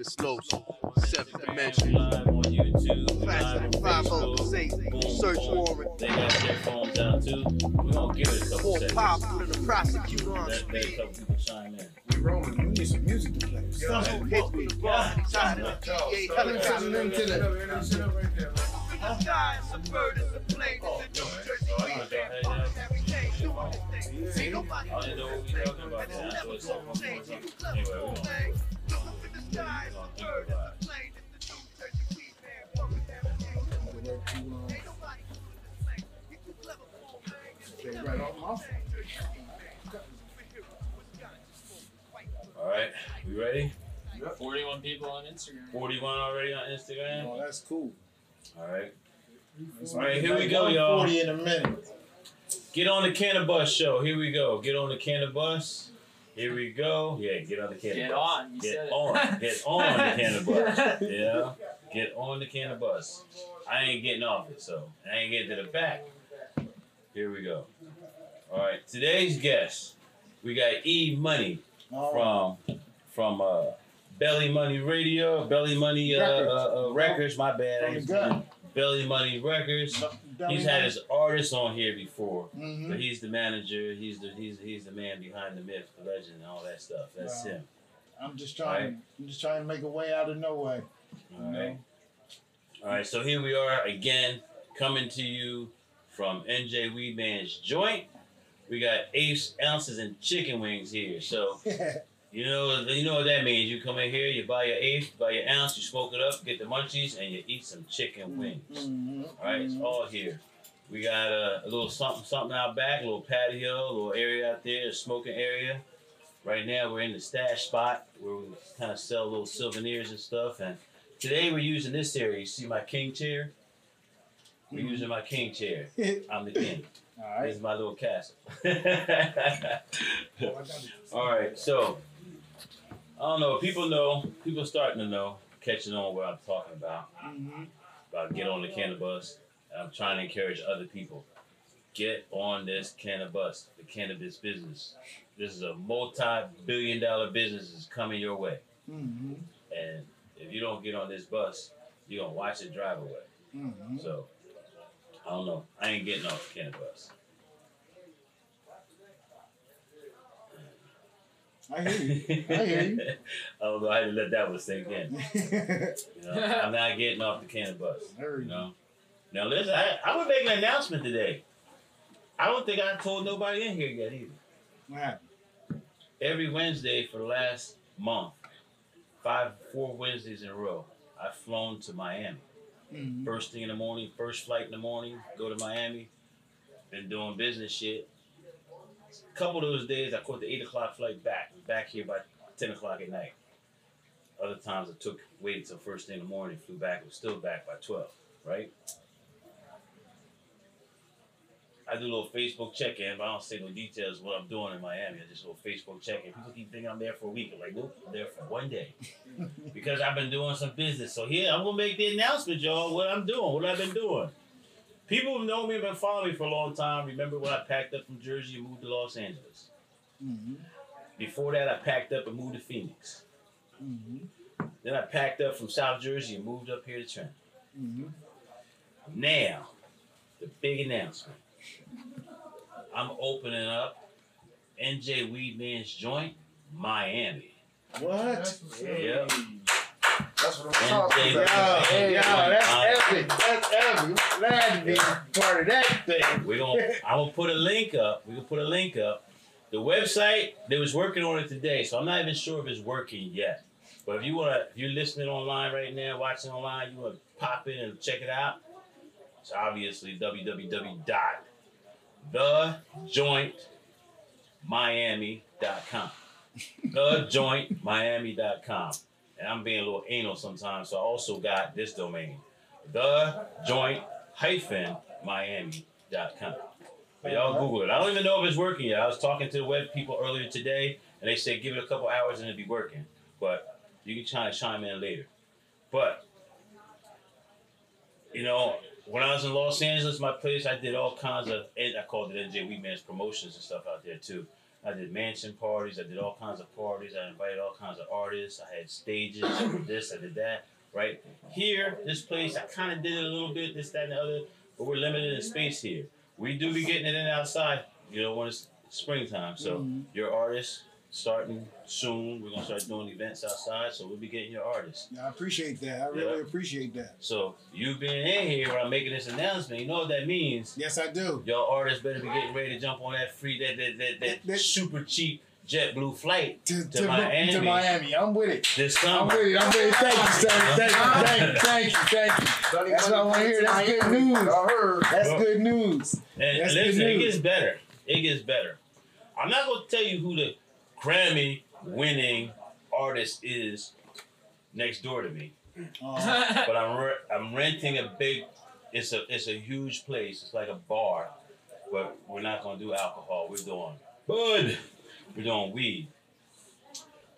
explosive. Seventh dimension. Live on YouTube. Fast live on like 5 Facebook. say, Boom, search warrant. They got their phones out too. We're gonna give it a couple More seconds. powerful than the prosecutor on Let, let a speed. couple people in. We rolling. We need some music to play. Some who hit with the bar, inside of the DA helicopter. Listen to that. Sit up right there. The sky is a bird, it's a plane, Oh, it's a New alright. Jersey I weed thought man. y'all had Every day, doing this thing. Ain't nobody I didn't know what we were talking about. That's man. I never thought it's gonna something change. something. You Anyway, clever we fool, don't. man. Look in the sky, it's a bird, it's a plane, it's the New Jersey weed man. Fucking every day. Go right to, Ain't nobody doing this thing. All right, we ready? 41 people on Instagram. 41 already on Instagram. Oh, that's cool. All right. All right, here we go, y'all. 40 in a minute. Get on the Cannabus show. Here we go. Get on the Cannabus. Here we go. Yeah, get on the Cannabus. Get on. You Get said on. it. Get on the Cannabus. Yeah. Get on the Cannabus. I ain't getting off it, so I ain't getting to the back. Here we go. All right. Today's guest, we got E Money Oh, from from uh, Belly Money Radio, Belly Money uh, Records. uh, uh, Records. My bad. From the gut. Belly Money Records. He's had his artists on here before. hmm But he's the manager. He's the he's he's the man behind the myth, the legend, and all that stuff. That's Wow. him. I'm just trying. I'm just trying to make a way out of no way. All right. All right. So here we are again, coming to you from NJ Weedman's joint. We got eight ounces and chicken wings here. So you know you know what that means. You come in here, you buy your eighth, buy your ounce, you smoke it up, get the munchies, and you eat some chicken wings. Mhm. All right, it's all here. We got a, a little something, something out back, a little patio, a little area out there, a smoking area. Right now, we're in the stash spot where we kind of sell little souvenirs and stuff. And today, we're using this area. You see my king chair? We're Mhm. using my king chair. I'm the king. All This is my little castle. All right, so I don't know. People know. People starting to know, catching on what I'm talking about Mhm. about get on the cannabus. I'm trying to encourage other people. Get on this cannabis, the cannabis business. This is a multi-billion dollar business is coming your way. Mhm. And if you don't get on this bus, you're gonna watch it drive away. Mhm. So I don't know. I ain't getting off the cannabus. I hear you. I hear you. Although I don't had to let that one sink in. You know, I'm not getting off the cannabus. There You you go. know. Now listen, I, I would make an announcement today. I don't think I told nobody in here yet either. What happened? Every Wednesday for the last month, five, four Wednesdays in a row, I've flown to Miami. Mhm. First thing in the morning, first flight in the morning, go to Miami. Been doing business shit. A couple of those days, I caught the eight o'clock flight back. Back here by ten o'clock at night. Other times, I took waited till first thing in the morning, flew back, was still back by twelve. Right. I do a little Facebook check-in, but I don't say no details of what I'm doing in Miami. I just a little Facebook check-in. People keep thinking I'm there for a week. I'm like, nope, I'm there for one day because I've been doing some business. So here, I'm gonna make the announcement, y'all. What I'm doing, what I've been doing. People who know me, have been following me for a long time. Remember when I packed up from Jersey and moved to Los Angeles? Mhm. Before that, I packed up and moved to Phoenix. Mhm. Then I packed up from South Jersey and moved up here to Trenton. Mhm. Now, the big announcement. I'm opening up NJ Weedman's joint, Miami. What? Yep. That's what I'm NJ talking Yo, about. hey, yo, that's Miami. epic. That's epic. I'm glad to be part of that thing. We're gonna I'm gonna put a link up. We're gonna put a link up. The website, they was working on it today, so I'm not even sure if it's working yet. But if you wanna if you're listening online right now, watching online, you wanna pop in and check it out. It's obviously www.thejointmiami.com. Thejointmiami.com. And I'm being a little anal sometimes, so I also got this domain. thejoint-miami.com. But y'all Google it. I don't even know if it's working yet. I was talking to the web people earlier today, and they said give it a couple hours and it'll be working. But you can try to chime in later. But you know, when I was in Los Angeles, my place, I did all kinds of, I called it NJ Weedman's promotions and stuff out there too. I did mansion parties. I did all kinds of parties. I invited all kinds of artists. I had stages. I did this. I did that. Right here, this place, I kind of did it a little bit, this, that, and the other, but we're limited in space here. We do be getting it in outside, you know, when it's springtime. So Mhm. your artists starting soon. We're gonna start doing events outside, so we'll be getting your artists. Yeah, I appreciate that. I really appreciate that. So you being in here when I'm making this announcement, you know what that means. Yes, I do. Your artists better be getting ready to jump on that free that that that, that, That- super cheap JetBlue flight To, to, to, Miami, to Miami. I'm with it. this I'm with it. I'm with it. Thank you, sir. Thank you. Thank you. Thank you. Thank you. That's what I want to hear. That's good news. I heard. That's good news. And That's good listen, it gets better. It gets better. I'm not gonna tell you who the Grammy winning artist is next door to me, Uh, but I'm re- I'm renting a big. It's a it's a huge place. It's like a bar, but we're not gonna do alcohol. We're doing bud. We're doing weed.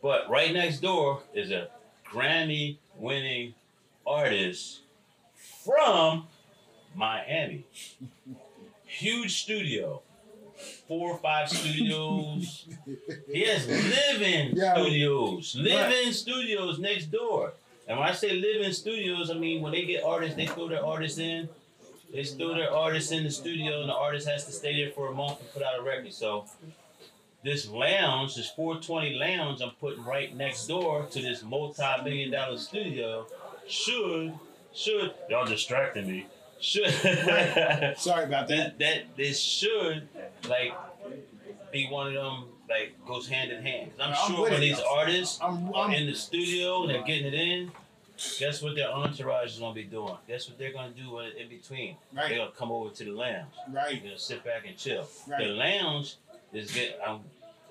But right next door is a Grammy winning artist from Miami. Huge studio. Four or five studios. He has live-in Yeah. studios. Live-in studios next door. And when I say live-in studios, I mean when they get artists, they throw their artists in. They throw their artists in the studio, and the artist has to stay there for a month and put out a record. So this lounge, this 420 lounge, I'm putting right next door to this multi-million dollar studio. Should should y'all distracting me? Should sorry about that. that that this should like be one of them like goes hand in hand. I'm, I'm sure when these artists I'm, are in the studio and they're getting it in, guess what their entourage is gonna be doing? Guess what they're gonna do in in between? They're gonna come over to the lounge. Right. You're gonna sit back and chill. The lounge is get. I'm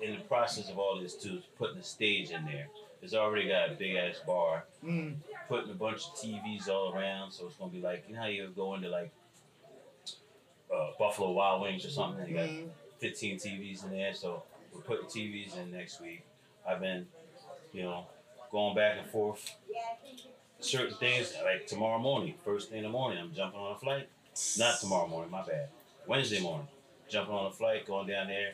in the process of all this too, putting the stage in there. It's already got a big ass bar, Mm, putting a bunch of TVs all around, so it's gonna be like you know how you go into like uh, Buffalo Wild Wings or something. You got mm, 15 TVs in there, so we're putting TVs in next week. I've been, you know, going back and forth. Certain things like tomorrow morning, first thing in the morning, I'm jumping on a flight. Not tomorrow morning, my bad. Wednesday morning, jumping on a flight, going down there,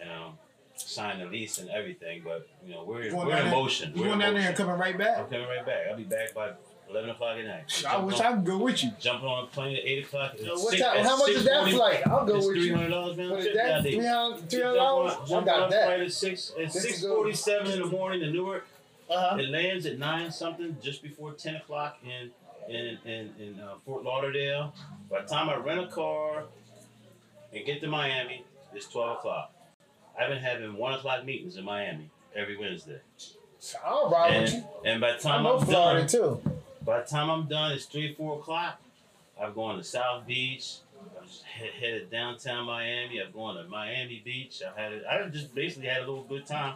and um, sign the lease and everything. But you know, we're we're in motion. You We're going down there and coming right back? I'm coming right back. I'll be back by 11 o'clock at night. I wish I could go with you. jumping on a plane at 8 o'clock. So It's what six- time, at how much is that flight? I'll go with you. hundred dollars man. What is Trip that? down there. Three hundred three hundred Jump dollars? I jump got on a that. flight at six at This is six good. forty seven in the morning to Newark. Uh-huh. It lands at nine something, just before ten o'clock in in in, in uh, Fort Lauderdale. By the time I rent a car and get to Miami, it's twelve o'clock. I've been having one o'clock meetings in Miami every Wednesday, I'll ride with and you. and by the time I'm Florida done, too. by the time I'm done, it's three four o'clock. I've gone to South Beach. I've just headed downtown Miami. I've gone to Miami Beach. I had I just basically had a little good time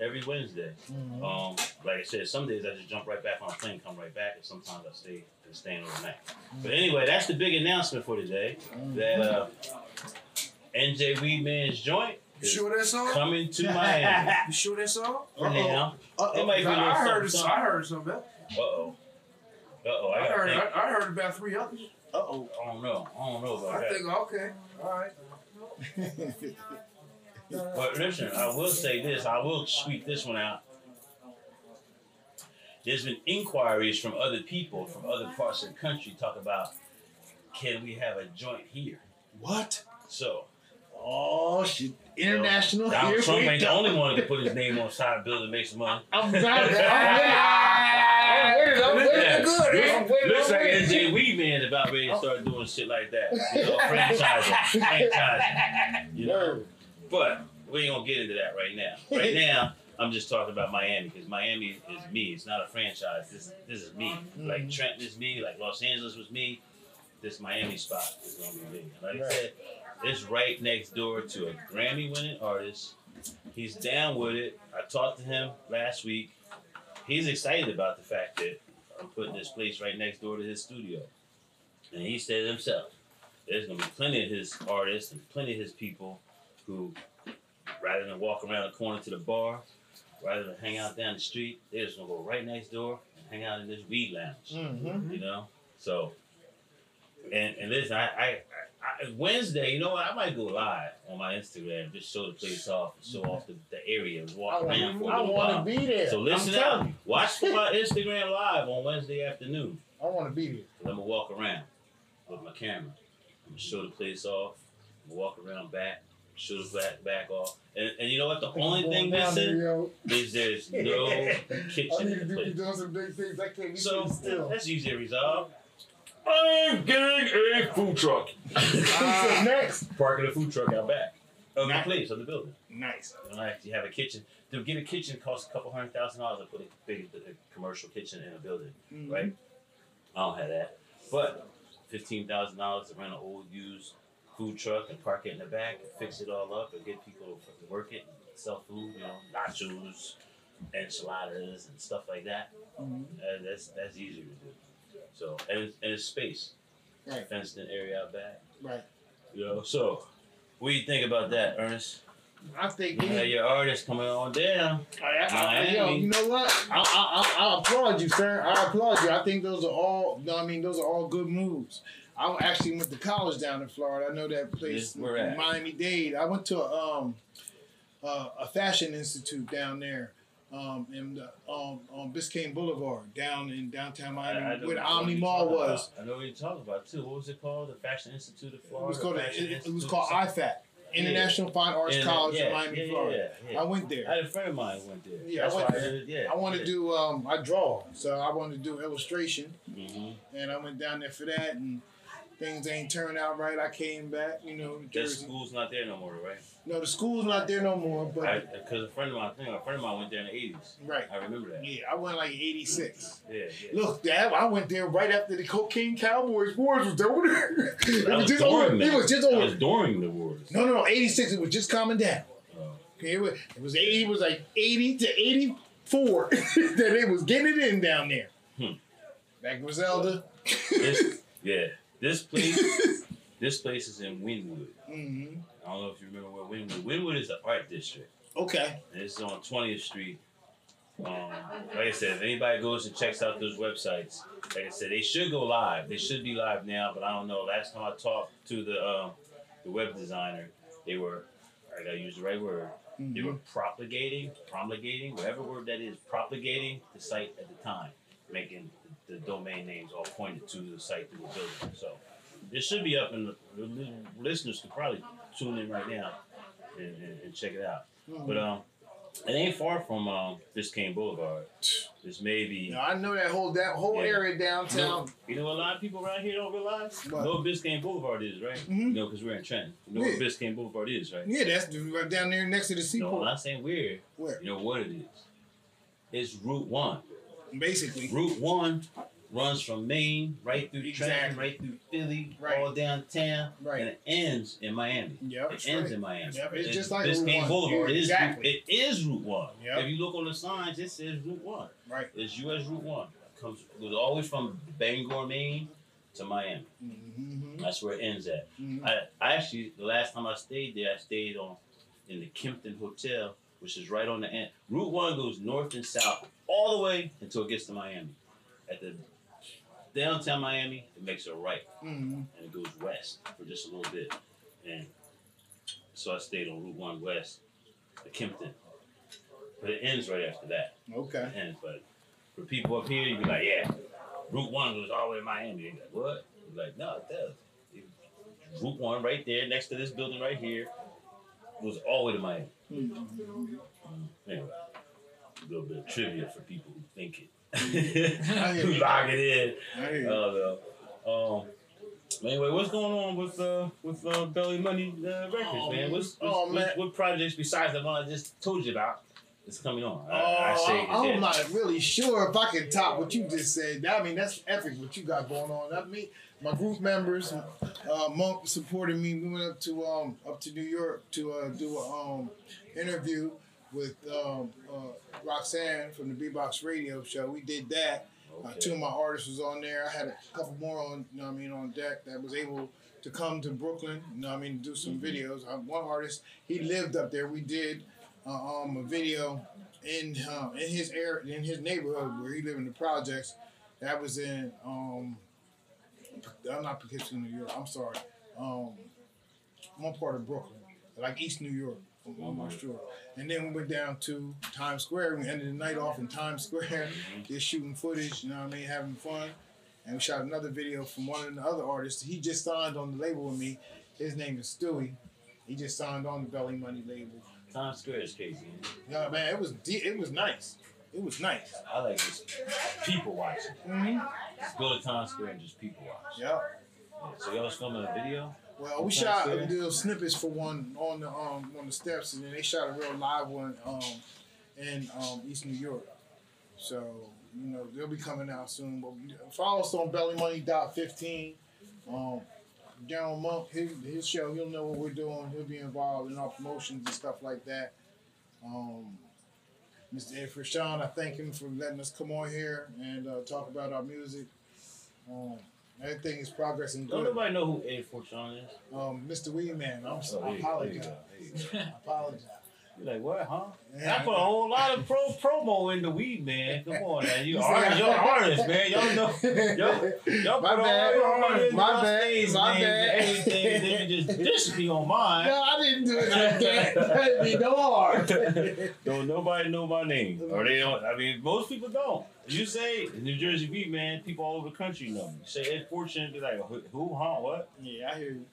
every Wednesday. Mhm. Um, like I said, some days I just jump right back on a plane, come right back, and sometimes I stay and staying overnight. But anyway, that's the big announcement for today. That uh, NJ Weedman's joint You is sure that's all? coming to Miami You sure that's all? for now. Uh-oh. It might be a little I heard, something, I heard something. Uh oh. Uh oh. I I heard. I, I heard about three others. Uh oh. I don't know. I don't know about I that. I think, okay, all right. But listen, I will say this. I will sweep this one out. There's been inquiries from other people from other parts of the country talk about can we have a joint here? what? So Oh shit! International. Donald here Trump we ain't the only one to put his name on side bill to make some money. I'm glad. I'm with it. I'm with. I'm with it. I'm with. Looks like with it. NJ Weedman's about ready to start doing shit like that. You know, franchising, franchising. You know, but we ain't gonna get into that right now. Right now, I'm just talking about Miami because Miami is me. It's not a franchise. This this is me. Like Mhm. Trenton is me. Like Los Angeles was me. This Miami spot is gonna be me. Like I said, it's right next door to a Grammy-winning artist. He's down with it. I talked to him last week. He's excited about the fact that I'm putting this place right next door to his studio. And he said himself, there's gonna be plenty of his artists and plenty of his people who, rather than walk around the corner to the bar, rather than hang out down the street, they're just gonna go right next door and hang out in this weed lounge. Mhm. You know? So and and listen, I I, I I, Wednesday, you know what? I might go live on my Instagram, just show the place off, and show off the, the area, and I walk oh, around for a want, I to be there. So listen out. you. Watch for my Instagram live on Wednesday afternoon. I want to be there. I'm gonna walk around with my camera. I'm gonna show the place off. I'm gonna walk around back, show the back back off. And, and you know what? The only thing there, missing yo. is there's no I kitchen need in to the be place. doing some big things. I can't be So still. that's easy to resolve. I'm getting a food truck. so next. Parking a food truck out back of the Nice. place of the building. Nice. You don't actually have a kitchen. To get a kitchen costs a couple hundred thousand dollars to put a big a commercial kitchen in a building, Mhm. right? I don't have that. But fifteen thousand dollars to rent an old used food truck and park it in the back and fix it all up and get people to work it and sell food, you know, nachos, enchiladas and stuff like that. Mhm. Uh, that's that's easier to do. So and it's, and it's space, Right. fenced in area out back. Right. You know, so what do you think about that, Ernest? I think. You have your artist coming on down. I, I, yo, Miami. you know what? I, I, I, I applaud you, sir. I applaud you. I think those are all. no, I mean, those are all good moves. I actually went to college down in Florida. I know that place, Yes, where at? Miami Dade. I went to a, um, uh, a fashion institute down there, um, in the, um, on Biscayne Boulevard, down in downtown Miami, know where the Omni Mall was. about. I know what you're talking about too. What was it called? The Fashion Institute of It was called. It, it was called? IFAC, International Fine Arts Yeah, College yeah, in Miami, yeah, yeah, Florida. Yeah, yeah. I went there. I had a friend of mine went there. Yeah, I That's went why there. did- yeah. I want to do. Um, I draw, so I wanted to do illustration, hmm and I went down there for that, and things ain't turned out right. I came back, you know, The school's not there no more, right? No, the school's not there no more, but Because a friend of mine, I think a friend of mine went there in the '80s. right. I remember that. Yeah, I went like '86. Yeah, yeah. Look, Dad, I went there right after the Cocaine Cowboys Wars was over there. it was was just during over. It was just That over. was during the wars. No, no, no. '86. It was just calming down. Oh. Okay, it was, it was 80. It was like 80 to 84 that it was getting it in down there. Hmm. Back Griselda. This, yeah, this place, this place is in Wynwood. hmm I don't know if you remember where Wynwood. Wynwood is the art district. Okay. And it's on 20th Street. Um, like I said, if anybody goes and checks out those websites, like I said, they should go live. They should be live now, but I don't know. Last time I talked to the um, the web designer, they were, I gotta use the right word, they were propagating, promulgating, whatever word that is, propagating the site at the time, making the, domain names all pointed to the site through the building. So it should be up, and the, the listeners could probably tune in right now and, and, and check it out. Mhm. But um, it ain't far from um Biscayne Boulevard. It's maybe Now, I know that whole that whole Yeah. area downtown. you know what a lot of people around here don't realize. What? You know what Biscayne Boulevard is, right? Mhm. You know, because we're in Trenton. You know what Yeah. Biscayne Boulevard is, right? Yeah, that's right down there next to the No, I'm not saying we're. Where? You know what it is? It's Route One. Basically. Route One runs from Maine right through Trenton, right through Philly, Right. all downtown, Right. and it ends in Miami. Yep. It ends in Miami. Yep, it's It's just like Route One. Boulevard. Yeah, exactly. It is Route One. Yep. If you look on the signs, it says Route One. Right. It's U.S. Route One. Comes it was always from Bangor, Maine, to Miami. Mm-hmm. That's where it ends at. Mhm. I, I actually the last time I stayed there, I stayed on in the Kimpton Hotel, which is right on the end. Route One goes north and south all the way until it gets to Miami. At the downtown Miami, it makes a right hmm and it goes west for just a little bit. And so I stayed on Route One West, the Kimpton. But it ends right after that. Okay. It ends. But for people up here, you'd be like, yeah, Route One goes all the way to Miami. You're like, what? You're like, no, it does. It- Route One right there, next to this building right here, goes all the way to Miami. Mhm. Anyway, a little bit of trivia for people who think it. I you. Lock it in. I. Oh no. Um. Anyway, what's going on with uh with uh, Belly Money uh, Records, Oh, man? What's, what's, oh, what- man. What, projects besides the one I just told you about is coming on? Oh, I, I say it, I'm not really sure if I can top what you just said. I mean, that's epic what you got going on. That me, my group members, uh, Monk supported me. We went up to um up to New York to uh, do a um interview with um, uh, Roxanne from the B-Box Radio Show. We did that. Uh, two of my artists was on there. I had a couple more on, you know what I mean, on deck that was able to come to Brooklyn, you know what I mean, do some Mm-hmm. videos. Uh, one artist, he lived up there. We did uh, um, a video in uh, in his area, in his neighborhood where he lived in the projects. That was in um, I'm not Poughkeepsie, New York. I'm sorry. um, one part of Brooklyn, like East New York, I'm almost sure. And then we went down to Times Square. We ended the night off in Times Square, just shooting footage. You know what I mean, having fun. And we shot another video from one of the other artists. He just signed on the label with me. His name is Stewie. He just signed on the Belly Money label. Times Square is crazy. Yeah, man, it was it was nice. It was nice. I like just people watching. Mm-hmm. Just go to Times Square and just people watch. Yeah. Yeah, So y'all was filming a video? Well, we shot Square? little snippets for one on the um on the steps, and then they shot a real live one um in um East New York. So you know they'll be coming out soon. But follow us on Belly Money dot fifteen. Um, Daryl Monk, his, his show, he'll know what we're doing. He'll be involved in our promotions and stuff like that. Um, Mr. Ed I thank him for letting us come on here and uh, talk about our music. Um, everything is progressing Don't good. nobody know who Ed Forchion is? Um, Mr. Weedman, I'm Oh, sorry. I you go, there you apologize. go, there you go. I apologize. You're like, what, huh? Yeah. I put a whole lot of pro promo in the weed, man. Come on, man. You are artists, man. Y'all know. Y'all, y'all My put bad. all your money into My my bad. stage My names bad. and everything, then you just dish me on mine. No, I didn't do it like that. That'd be no hard. don't nobody know my name, or they don't. I mean, most people don't. You say New Jersey beat, man. People all over the country know me. Say Ed Forchion, be like, who, who, huh, what? yeah, I hear you.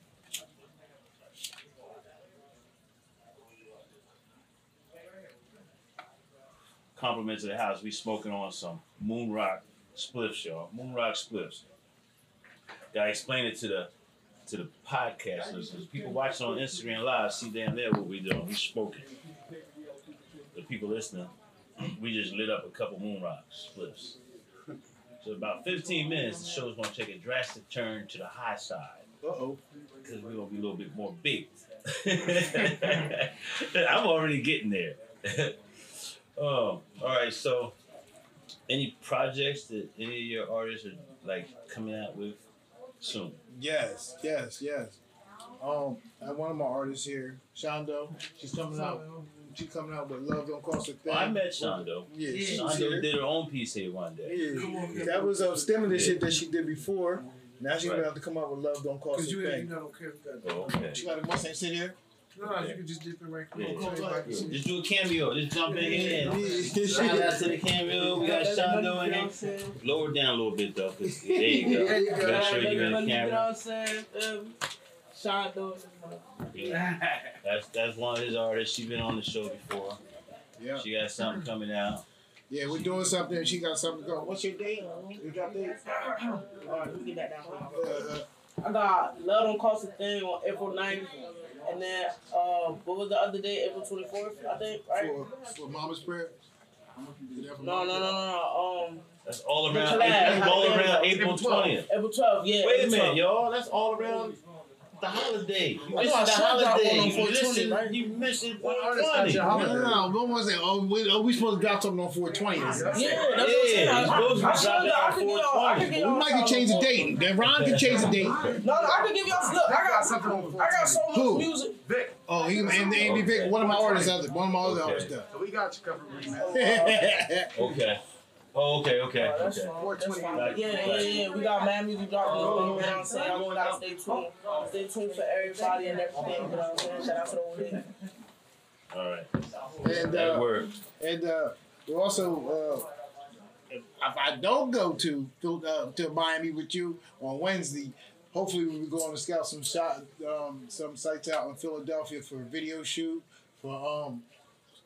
Compliment to the house. We smoking on some Moon Rock spliffs, y'all. Moon Rock spliffs. Gotta explain it to the to the podcasters. 'cause People watching on Instagram Live see damn there what we doing. We smoking. The people listening, we just lit up a couple Moon Rock spliffs. So about 15 minutes, the show's gonna take a drastic turn to the high side Uh oh. because we're gonna be a little bit more big. I'm already getting there. oh, all right. So, any projects that any of your artists are like coming out with soon? Yes, yes, yes. Um, I have one of my artists here, Shondo. She's coming out. She's coming out with Love Don't Cost a Thing. Oh, I met Shondo. Yeah, she's Shondo here. did her own piece here one day. Yeah, that was a stimulus shit that she did before. Now she's Right. gonna have to come out with Love Don't Cost Cause a you ain't, you Thing. know, don't care if you got Oh, okay. She got a Mustang sit here. No, you can just dip it right Yeah, quick. Cool, cool. Everybody can see. Just do a cameo. Just jump in here. Yeah. Shout out to the cameo. We got Shondo in here. Lower down a little bit though. 'cause- There you go. There you go. Gotta show you in the You know camera. what I'm saying? Um, Shondo. That's that's one of his artists. She's been on the show before. Yeah. She got something coming out. Yeah, we're doing something. She got something going. What's your date? You got date? Alright, let me get that down. I got Love Don't Cost a Thing on April 9th. And then, uh, what was the other day? April 24th, I think, right? for, for Mama's prayer. Is that for No, no, no, no, no. Um, That's all around. collab. That's all around. April twentieth. April 12th, yeah. Wait a minute, y'all. That's all around the holiday. You I missed know the said that one holiday. You 420, missed right? it. You missed it. What on artist got 20. your No, no, no. What was it? Oh, we, oh, we supposed to drop something on 420. Yeah, that's what I'm Yeah, saying. I, supposed to be I, I, showed dropping. I on could give y'all. I could give We might can change the date. Then Ron can change the date. No, no, I can give y'all. Look, I got something on I got so much Who? music. Vic, Oh, he and Andy Vick, one of my artists, other one of my other artists. so we got you covered, man. Okay. Oh, okay, okay, Oh, that's okay. fine. 420. Yeah, yeah, yeah. We got mad music dropping. You know what I'm saying? Y'all gotta stay tuned. Stay tuned for everybody and everything. You know what I'm saying? Shout out to the old lady. All right. and That uh, and uh, we also, uh, if, if I don't go to Phil- uh, to Miami with you on Wednesday, hopefully we'll be going to scout some shot um, some sites out in Philadelphia for a video shoot for um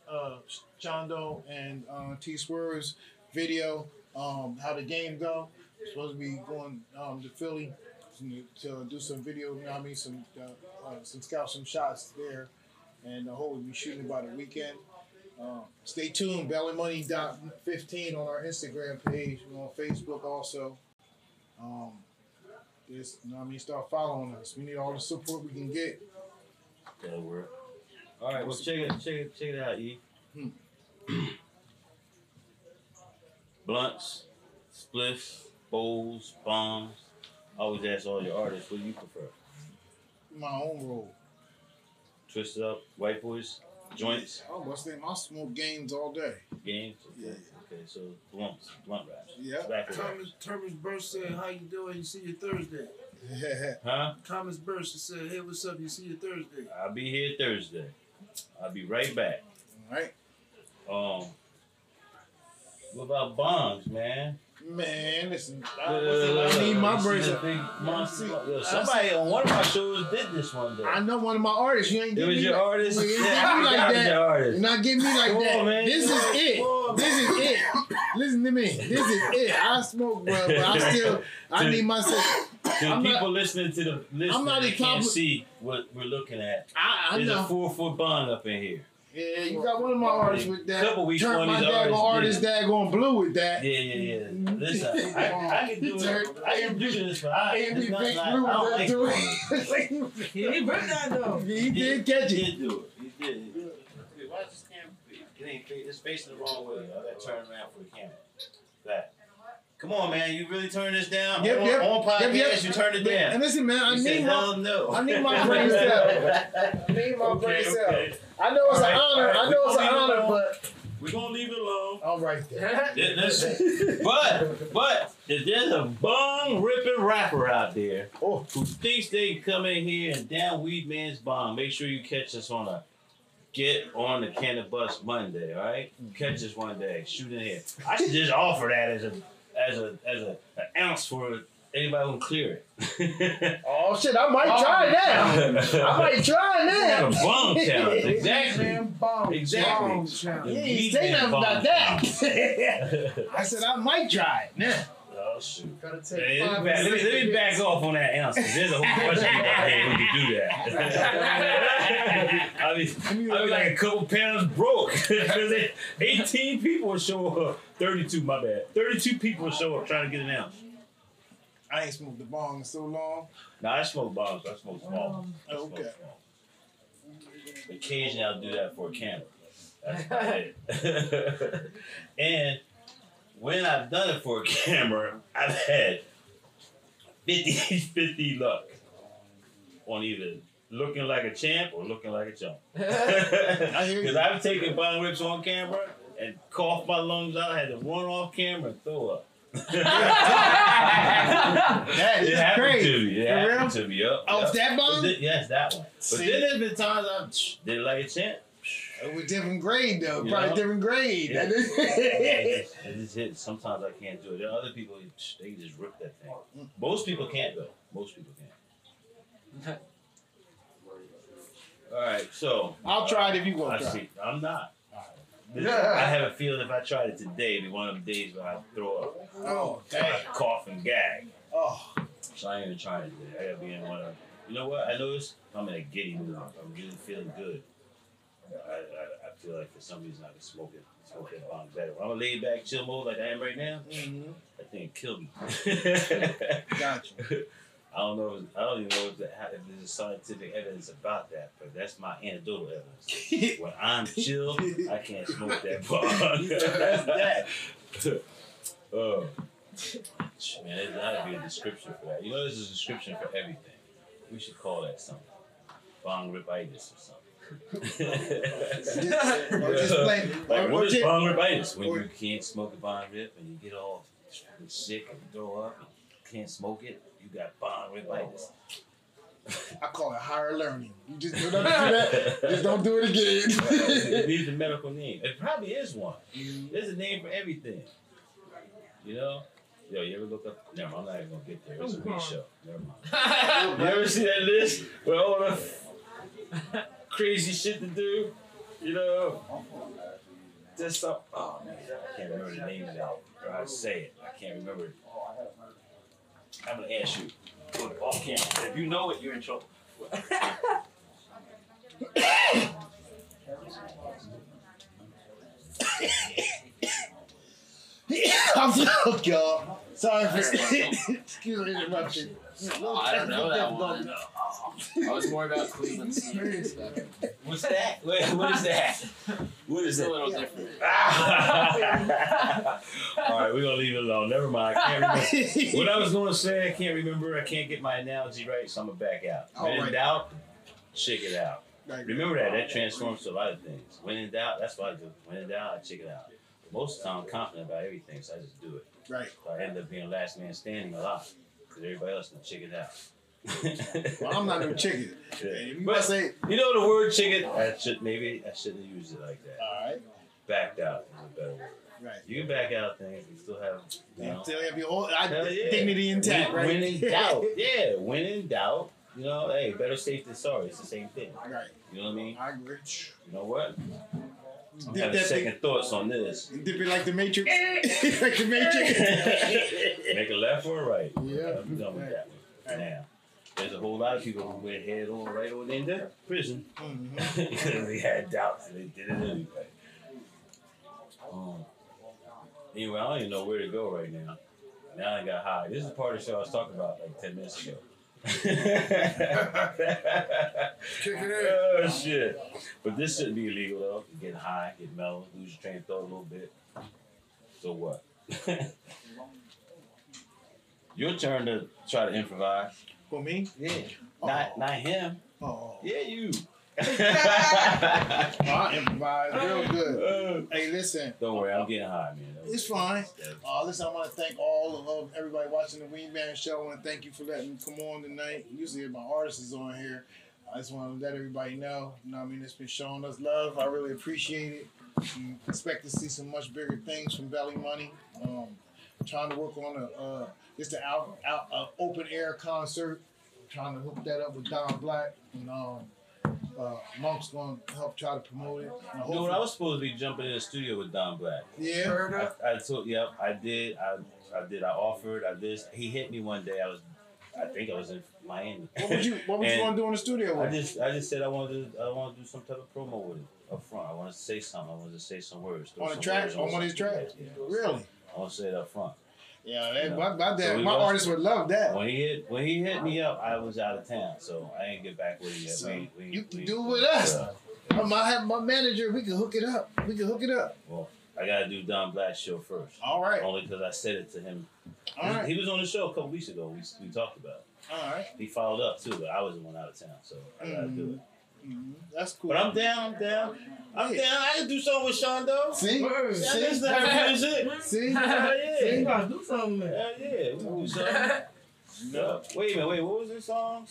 uh Shondo and uh, T Swerve's video um how the game go. Supposed to be going um to Philly to, to do some video. You know what I mean some uh, uh, some scout some shots there, and uh, hopefully we be shooting by the weekend. Um, stay tuned, bellymoney.15 on our Instagram page, We're on Facebook also. Um, just, you know what I mean, start following us. We need all the support we can get. That'll work. All right. Well, check it, check it, check it out, E. Hmm. Blunts, spliffs, bowls, bombs. I always ask all your artists, what do you prefer? My own role. Twisted up, white boys, joints, Oh, what's the name? I smoke games all day. games. Yeah. Okay, so blunts, blunt wraps. Yeah. Tobacco. Thomas, Thomas Burst said, how you doing? You see you Thursday. Huh? Thomas Burst said, "Hey, what's up? You see you Thursday." I'll be here Thursday. I'll be right back. right, Um, what about bonds, man? man. Listen, I, Look, listen, I need my you see brace. the up. big I monster- see- Yo, I somebody on one of my shows did this one day. I know one of my artists. You ain't It was me your like, artist. Ain't Yeah, me like that. your artist. You're not getting me like Come that. on, man. This is it. on, This is it. Listen to me. This is it. I smoke, bro, but I still I need myself. To I'm not- people listening to the listening, not they can't see what we're looking at. I, I There's a four foot bond up in here. Yeah, you got one of my artists with that. Couple weeks Turn one my of these daggone artists artist daggone blue with that. Yeah, yeah, yeah. Listen, I, I can do it. I can do this, but I, And it's not, big not, blue I don't with that too. so. He he ripped that though. he did catch He it. did do it. He did. Why is this camera? It ain't. It's facing the wrong way. I gotta turn around for the camera. That. Come on, man. You really turn this down? Yep, on, yep. on podcast, Yep, yep. you turn it down. And listen, man, I You need my no. I need my brain cell. I need my brain cell. I know it's All an honor. all right. I know it's an gonna leave it honor, alone. but We're gonna leave it alone. all right then. Yeah, Listen, but but if there's a bong ripping rapper out there Oh. who thinks they can come in here and down Weedman's bong, make sure you catch us on a get on the Cannabus Monday, all right? Catch us one day, shoot in here. I should just offer that as a as a as a an ounce for anybody who can clear it. Oh shit, I might oh, try now. I might try a now. bong challenge, exactly. Man, bomb. Exactly. Bomb challenge. You ain't say nothing about that. I said I might try it now. Oh shoot. Gotta take Hey, let, five me back, let, me, let me back off on that ounce. 'cause There's a whole question of people out here who can do that. I mean, I mean, like a couple pounds broke. Because 18 people show up. 32, my bad. 32 people show up trying to get an ounce. I ain't smoked the bong in so long. Now, I smoke bombs, but I smoke small. Oh, I smoke Okay. small. Occasionally, I'll do that for a camera. That's about it. and when I've done it for a camera, I've had 50 50 luck on either looking like a champ or looking like a chump. Because. I've taken bong rips on camera and coughed my lungs out, I had to run off camera and throw up. That it is happened crazy. to me. It For happened real? to me. Yep. Off yep. that But bong? then- yes, that one. But See? then there's been times I've did it like a champ. It was different grade though. You Probably know? different grade. Yeah. That is- it just hits. Sometimes I can't do it. There are other people they just rip that thing. Mm. Most people can't though. Most people can't. All right, so I'll try it if you I want to try. see. I'm not. Yeah. I have a feeling if I tried it today, it'd be one of the days where I throw up, Oh, I dang. cough and gag. Oh, So I ain't even trying it today. I gotta be in one of. You know what? I noticed I'm in a giddy mood. I'm really feeling good. I, I, I feel like for some reason I can smoke it, smoke that bomb better. When I'm a laid back, chill mode like I am right now, mhm. that thing killed me. Got you. I don't know. If, I don't even know if, that, if there's scientific evidence about that, but that's my anecdotal evidence. When I'm chill, I can't smoke that bong. That's that. oh, man, there's gotta be a description for that. You know, there's a description for everything. We should call that something. Bong ripitis or something. Or just plain- like, or- what or is just- bong ripitis? When or- you can't smoke a bong rip and you get all sick and throw up and can't smoke it, you got bong ripitis. I call it higher learning. You just don't do that. Just don't do it again. it again. needs a medical name. It probably is one. There's a name for everything. You know? Yo, you ever look up? Never mind, I'm not even gonna get there. It's a weak show. Never mind. You ever see that list with all the crazy shit to do? You know? Just some. Oh man, I can't remember the name of that. Or I say it. I can't remember it. I'm gonna ask you. Off camera. If you know it, you're in trouble. I'm sorry, y'all. Sorry for excuse me interruption. I don't know that one. I was more about Cleveland Sneakers stuff. What's that? Wait, what is that? What is It's a that? little different. All right, we're gonna leave it alone. Never mind. I can't remember. what I was gonna say, I can't remember. I can't get my analogy right, so I'm gonna back out. When All in right. doubt, check it out. Remember that. That transforms to a lot of things. When in doubt, that's what I do. When in doubt, I check it out. Most of the time, I'm confident about everything, so I just do it. Right. So I end up being last man standing a lot because everybody else can check it out. Well, I'm not no chicken. You But- say, You know the word chicken? I should maybe I shouldn't have used it like that. all right, Backed out is a better word. right. You can back out things and still have you know. Still have your whole I, yeah. dignity intact, when, right? when in doubt, yeah. When in doubt, you know, hey, better safe than sorry. It's the same thing. right. You know what I mean? I agree. You know what? I'm Dip having that second thoughts on this. thing, dip it like the Matrix. like the Matrix. Make a left or a right. Yeah. I'm done with that one. Now, there's a whole lot of people who went head on right on into prison because they had doubts and they did it anyway. Um, anyway, I don't even know where to go right now. Now I got high. This is the part of the show I was talking about like 10 minutes ago. Kick it in. oh shit! But this shouldn't be illegal though. Get high, get mellow, lose your train of thought a little bit. So what? Your turn to try to improvise. For me? Yeah. Oh. Not not him. Oh. Yeah, you. I improvise real good. Hey, listen, Don't worry, I'm getting high, man. it's fine. Uh, listen, I want to thank all of, of everybody watching the Weedman show. I want to thank you for letting me come on tonight. Usually my artist is on here. I just want to let everybody know. You know what I mean? It's been showing us love. I really appreciate it. Mm, expect to see some much bigger things from Belly Money. Um, trying to work on a uh, just an out, out uh, open air concert. Trying to hook that up with Don Black and um, uh, Monk's going to help try to promote it. And Dude, I was supposed to be jumping in the studio with Don Black. yeah. I. I told, yep, I did. I, I did. I offered. I did. He hit me one day. I was, I think I was in Miami. What would you What would you And want to do in the studio? I just, I just said I wanted to, I want to do some type of promo with it up front. I want to say something. I want to say some words. On the some track? On one of his tracks? Yeah, Really? I want to say it up front. Yeah, that, Yeah. my, my, dad, So my was- artist would love that. When he hit, when he hit me up, I was out of town, so I ain't get back with it yet. So, we, we, you can we- do it with us. uh, I have my manager. We can hook it up. We can hook it up. well, I gotta do Don Black's show first. All right. Only because I said it to him. All right. He was on the show a couple weeks ago. We, we talked about it. All right. He followed up too, but I was the one out of town, so I gotta do it. Mhm. That's cool. But I'm down. I'm down. I'm down. I can do something with Sean though. See? Word. Yeah, See? this is how it is, it. See? Hell You yeah. gotta do something, man. Hell yeah. We can do something. Yeah. Wait a minute. Wait. What was this song?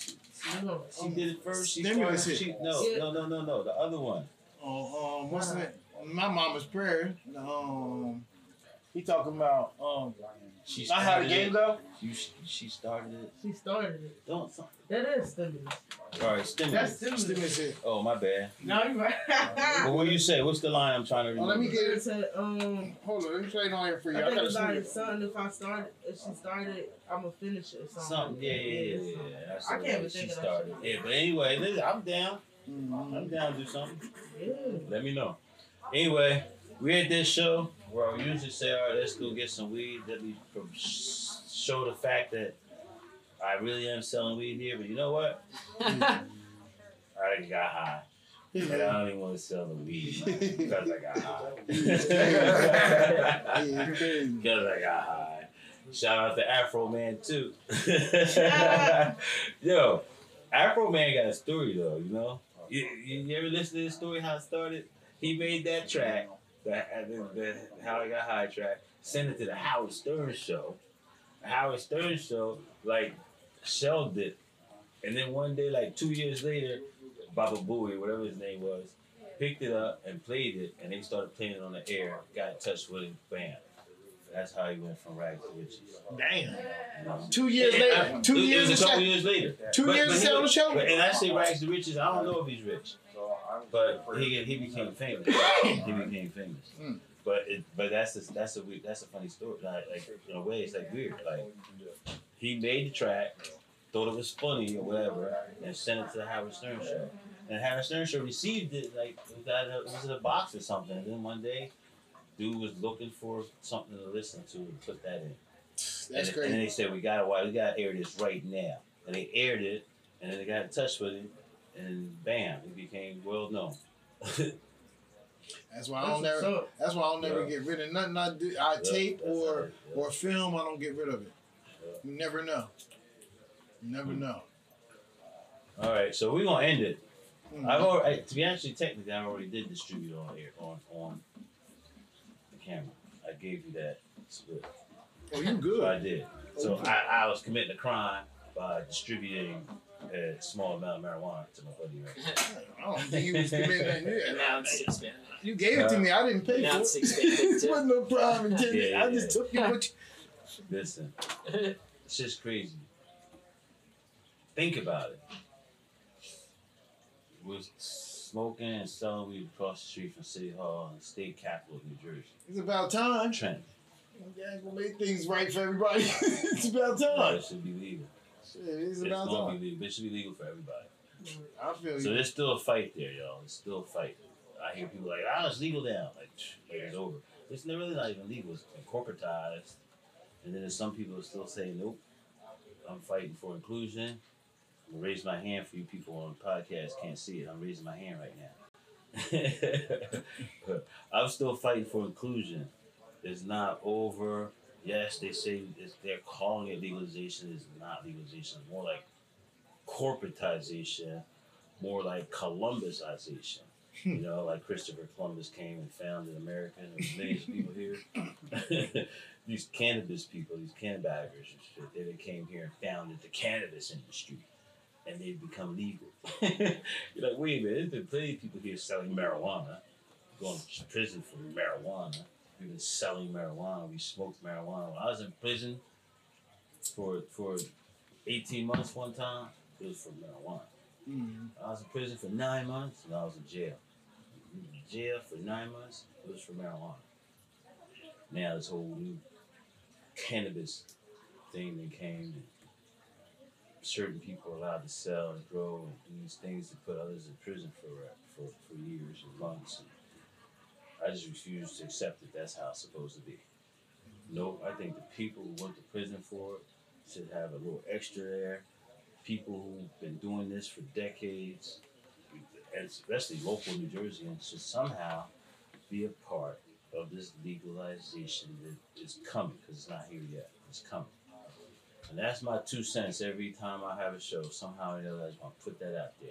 No, She did it first. She Stimulus started. hit. She, no, no, no, no, no. The other one. Oh, um, what's that? My mama's prayer. Um, he talking about um. She Not how the started game it. go. You, she started it. She started it. Don't. All That is stimulus. right. That's Stimulus. stimulus. Stimulus. Oh, my bad. No, you right. But what do you say? What's the line I'm trying to Oh, remember? let me get It it. said, um, Hold on. Let me play it on here for you. I I, think gotta it's see like it. something. If I started, if she started, I'm gonna finish it. Something. Something. Yeah, yeah, yeah, yeah. That's I the can't even she think of that started. Yeah, but anyway, listen, I'm down. Mhm. I'm down to do something. Yeah. Let me know. Anyway, we at this show where I usually say, all right, let's go get some weed. Let me pro- show the fact that I really am selling weed here. But you know what? I already got high. And I don't even want to sell the weed because I got high. Because I got high. Shout out to Afroman too. Yo, Afroman got a story though, you know? You, you, you ever listen to this story how it started? He made that track, the, the, the How I Got High track, sent it to the Howard Stern show. The Howard Stern show, like, shelved it. And then one day, like two years later, Baba Booey, whatever his name was, picked it up and played it, and they started playing it on the air. Got in touch with him, bam. That's how he went from rags to riches. Damn. You? Two years And later. I- Two it, years It was a couple years later. Two years but to sell the show? But, and I say rags to riches. I don't know if he's rich, but he he became famous. he became famous. Mm. But it, but that's a, that's a weird, that's a funny story. Like, like in a way, it's like weird. Like he made the track, thought it was funny or whatever, and sent it to the Howard Stern show. And Howard Stern show received it like was, it was in a box or something. And then one day, dude was looking for something to listen to and put that in. That's and, And then they said we got to we got to air this right now. And they aired it, and then they got in touch with him, and bam, he became well known. That's why I don't That's never. That's why I don't never Yeah. get rid of nothing. I do. I Yeah, tape or right, yeah. or film. I don't get rid of it. You never know. You never Hmm. know. All right, so we're gonna end it. Mhm. I've already, to be actually technically, I already did distribute on air on on the camera. I gave you that split. Oh, you So good? I did. So I, I was committing a crime by distributing a small amount of marijuana to my buddy. I don't think you was committing that. Yeah. now it's six. You gave it to me. I didn't pay Now for it. it wasn't no problem. intended. Yeah, I just yeah. took you what you. Listen, it's just crazy. Think about it. We're smoking and selling weed across the street from City Hall and state capital of New Jersey. It's about time. Trent. Yeah, gonna make things right for everybody. it's about time. it should be legal. Shit, it's It's about gonna time. be legal. It should be legal for everybody. I feel So you. there's still a fight there, y'all. There's still a fight. I hear people like, ah, it's legal now. Like, like it's over. It's really not even legal. It's corporatized. And then there's some people that still say, nope, I'm fighting for inclusion. I'm gonna raise my hand for you people on the podcast can't see it. I'm raising my hand right now. I'm still fighting for inclusion. It's not over. Yes, they say it's, they're calling it legalization. It's not legalization. It's more like corporatization, more like Columbusization. Hmm. You know, like Christopher Columbus came and founded America, and there's millions of people here. these cannabis people, these cannabaggers and shit, they, they came here and founded the cannabis industry, and they become legal. You're like, wait a minute, there's been plenty of people here selling marijuana, going to prison for marijuana. We've been selling marijuana. We smoked marijuana. When I was in prison for for 18 months one time, it was for marijuana. Mm. I was in prison for nine months and I was in jail. In jail for nine months, it was for marijuana. Now this whole new cannabis thing that came certain people allowed to sell and grow and do these things to put others in prison for uh, for, for years and months. And I just refuse to accept that that's how it's supposed to be. No, I think the people who went to prison for it should have a little extra there people who've been doing this for decades, especially local New Jerseyans, should somehow be a part of this legalization that is coming because it's not here yet. It's coming. And that's my two cents every time I have a show. Somehow or the other, I just want to put that out there.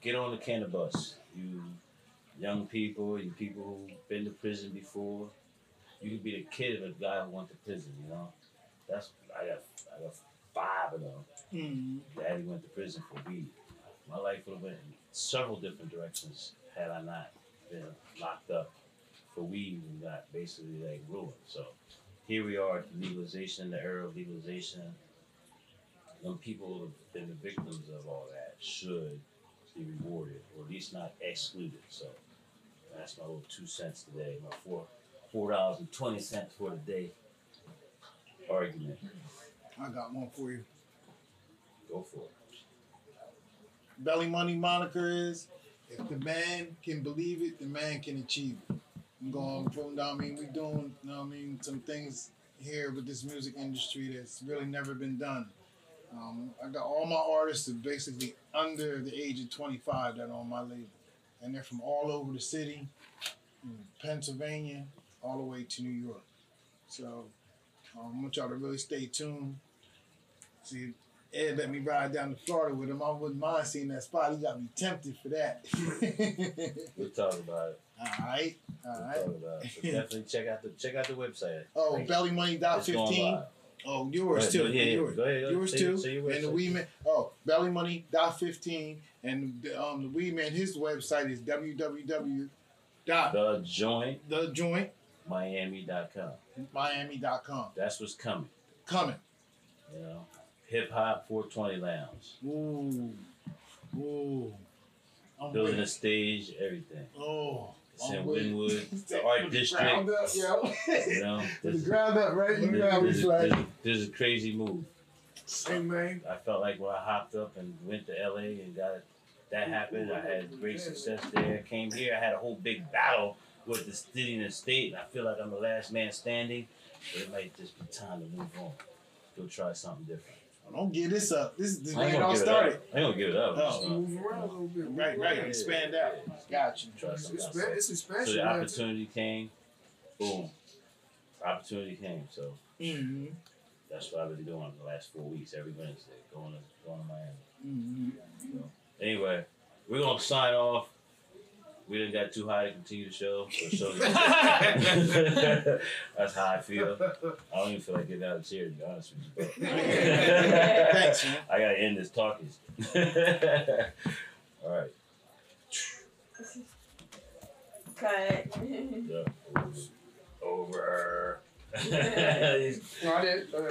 Get on the Cannabus, you young people, you people who've been to prison before. You could be the kid of a guy who went to prison, you know? That's I got I got five of them. Mm. Daddy went to prison for weed. My life would have went in several different directions had I not been locked up for weed and got basically like ruined. So here we are at the legalization, the era of legalization. Them people who have been the victims of all that should be rewarded or at least not excluded. So that's my little two cents today. My four four dollars and twenty cents for the day argument. I got one for you. Go for it. Belly Money moniker is if the man can believe it, the man can achieve it. I'm going from I mean we doing you know what I mean some things here with this music industry that's really never been done. Um, I got all my artists that basically under the age of 25 that are on my label, and they're from all over the city, Pennsylvania, all the way to New York. So um, I want y'all to really stay tuned. See, Ed let me ride down to Florida with him. I wouldn't mind seeing that spot. He got me tempted for that. we'll talk about it. All right. All right. Talk about it. So definitely check out the check out the website. Oh, bellymoney.15. Oh, yours ahead, too. yeah, yours, go ahead, yours Say- too. say your and the. Weedman. Oh, Bellymoney dot fifteen. And the, um, the Weedman. His website is www. dot The joint the joint Miami.com. Miami dot com. That's what's coming. Coming. You know, hip hop 420 lounge, Ooh, ooh. I'm building ready. a stage, everything. Oh, It's in ready. Wynwood, the art district. Up, yo. You know, the ground up, right? You know how we there's, a, fly. a, there's a crazy move. Same man. I felt like when I hopped up and went to LA and got that happened, I had great success there. Came here, I had a whole big battle with the city and the state, and I feel like I'm the last man standing. But it might just be time to move on. Go try something different. Don't give this up. This is the I way ain't it gonna all give started. it up. I ain't gonna give it up. I'm Oh. gonna Move around a little bit. Move Right, right. around. Expand out. Got you. try It's, something else. expa- it's So the opportunity came, boom. Opportunity came. So Mm-hmm. that's what I've been doing the last four weeks, every Wednesday, going to going to Miami. Mm-hmm. Anyway, we're gonna sign off. We didn't got too high to continue the show. So show That's how I feel. I don't even feel like getting out of the chair to be honest with you. Thanks, man. I gotta end this talking. All right. Cut. Yeah. Over. He's No, I did. Uh,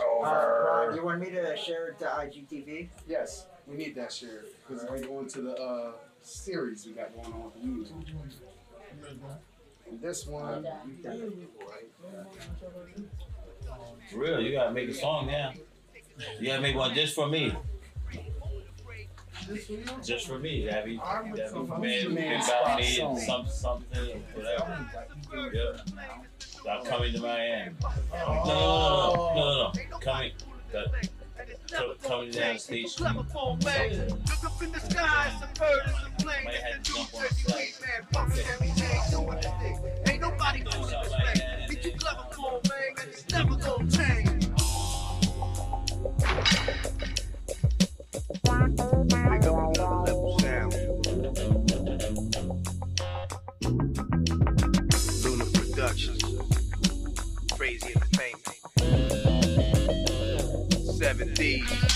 Uh, Ron, you want me to share it to IGTV? yes, we need that share because we're going to the uh, series we got going on with YouTube. And this one, For real, you gotta make a song now. You gotta make one just for me. Just for me. That that be man about me and some something whatever. Yeah. Stop coming to Miami. Oh. No, no, no, no, no, no. Coming. Cut. Co- Coming down the station. Clever phone man. Look up in the sky, it's a bird, it's a plane. Might have to It's a jump on New the Jersey weed, man. Fucking everything, doing the thing. Ain't nobody gonna respect. Get you clever phone man, and it's never gonna change. Seven